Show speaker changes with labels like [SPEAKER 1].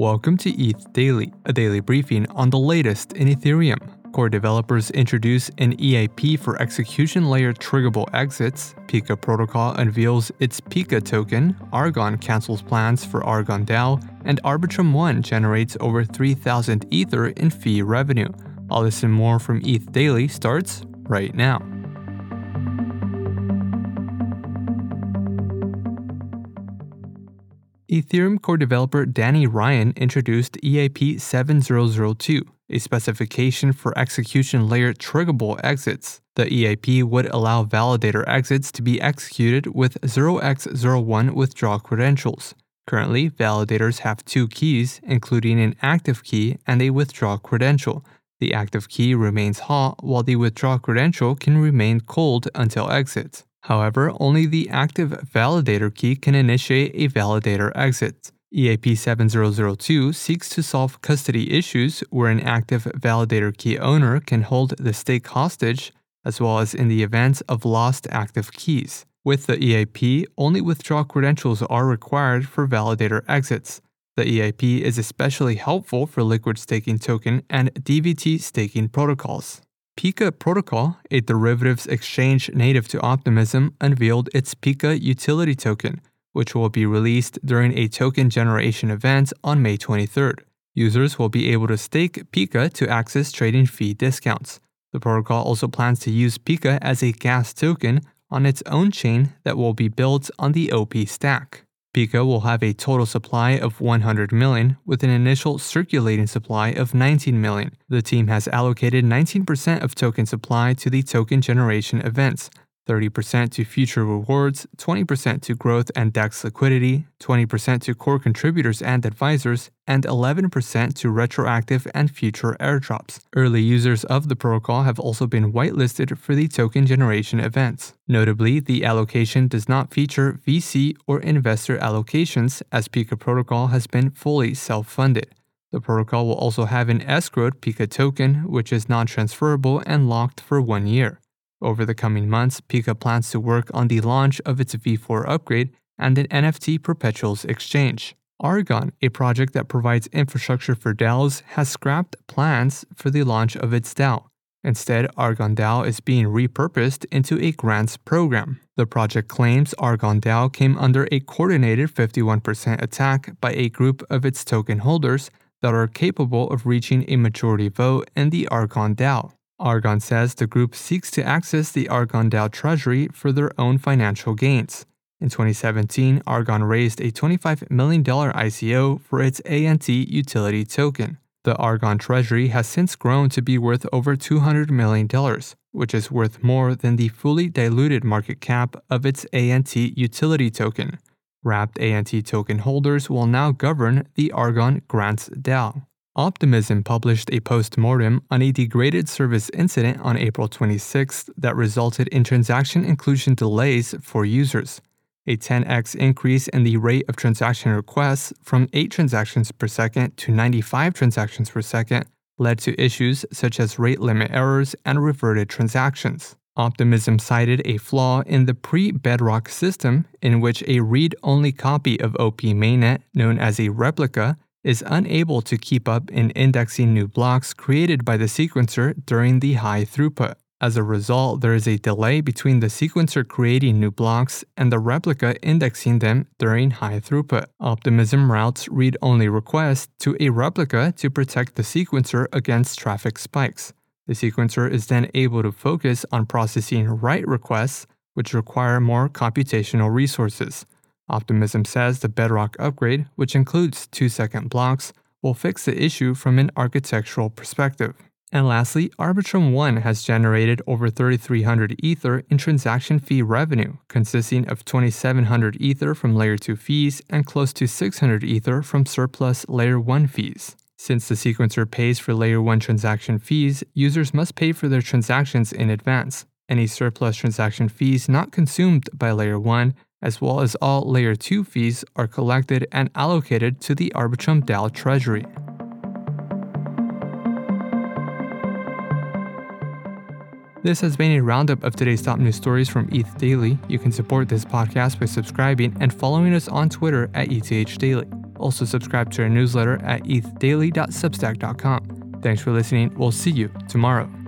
[SPEAKER 1] Welcome to ETH Daily, a daily briefing on the latest in Ethereum. Core developers introduce an EIP for execution layer triggerable exits. Pika Protocol unveils its Pika token. Aragon cancels plans for Aragon DAO, and Arbitrum One generates over 3,000 Ether in fee revenue. All this and more from ETH Daily starts right now. Ethereum core developer Danny Ryan introduced EIP 7002, a specification for execution layer triggerable exits. The EIP would allow validator exits to be executed with 0x01 withdrawal credentials. Currently, validators have two keys, including an active key and a withdrawal credential. The active key remains hot, while the withdrawal credential can remain cold until exit. However, only the active validator key can initiate a validator exit. EIP 7002 seeks to solve custody issues where an active validator key owner can hold the stake hostage, as well as in the event of lost active keys. With the EIP, only withdrawal credentials are required for validator exits. The EIP is especially helpful for liquid staking token and DVT staking protocols. Pika Protocol, a derivatives exchange native to Optimism, unveiled its Pika utility token, which will be released during a token generation event on May 23rd. Users will be able to stake Pika to access trading fee discounts. The protocol also plans to use Pika as a gas token on its own chain that will be built on the OP stack. Pika will have a total supply of 100 million, with an initial circulating supply of 19 million. The team has allocated 19% of token supply to the token generation events, 30% to future rewards, 20% to growth and DEX liquidity, 20% to core contributors and advisors, and 11% to retroactive and future airdrops. Early users of the protocol have also been whitelisted for the token generation events. Notably, the allocation does not feature VC or investor allocations, as Pika Protocol has been fully self funded. The protocol will also have an escrowed Pika token, which is non transferable and locked for one year. Over the coming months, Pika plans to work on the launch of its V4 upgrade and an NFT perpetuals exchange. Aragon, a project that provides infrastructure for DAOs, has scrapped plans for the launch of its DAO. Instead, Aragon DAO is being repurposed into a grants program. The project claims Aragon DAO came under a coordinated 51% attack by a group of its token holders that are capable of reaching a majority vote in the Aragon DAO. Aragon says the group seeks to access the Aragon DAO treasury for their own financial gains. In 2017, Aragon raised a $25 million ICO for its ANT utility token. The Aragon treasury has since grown to be worth over $200 million, which is worth more than the fully diluted market cap of its ANT utility token. Wrapped ANT token holders will now govern the Aragon Grants DAO. Optimism published a post-mortem on a degraded service incident on April 26 that resulted in transaction inclusion delays for users. A 10x increase in the rate of transaction requests from 8 transactions per second to 95 transactions per second led to issues such as rate limit errors and reverted transactions. Optimism cited a flaw in the pre Bedrock system in which a read only copy of OP mainnet, known as a replica, is unable to keep up in indexing new blocks created by the sequencer during the high throughput. As a result, there is a delay between the sequencer creating new blocks and the replica indexing them during high throughput. Optimism routes read only requests to a replica to protect the sequencer against traffic spikes. The sequencer is then able to focus on processing write requests, which require more computational resources. Optimism says the Bedrock upgrade, which includes 2 second blocks, will fix the issue from an architectural perspective. And lastly, Arbitrum One has generated over 3,300 Ether in transaction fee revenue, consisting of 2,700 Ether from Layer 2 fees and close to 600 Ether from surplus Layer 1 fees. Since the sequencer pays for Layer 1 transaction fees, users must pay for their transactions in advance. Any surplus transaction fees not consumed by Layer 1 as well as all Layer 2 fees, are collected and allocated to the Arbitrum DAO treasury. This has been a roundup of today's top news stories from ETH Daily. You can support this podcast by subscribing and following us on Twitter at ETH Daily. Also, subscribe to our newsletter at ethdaily.substack.com. Thanks for listening. We'll see you tomorrow.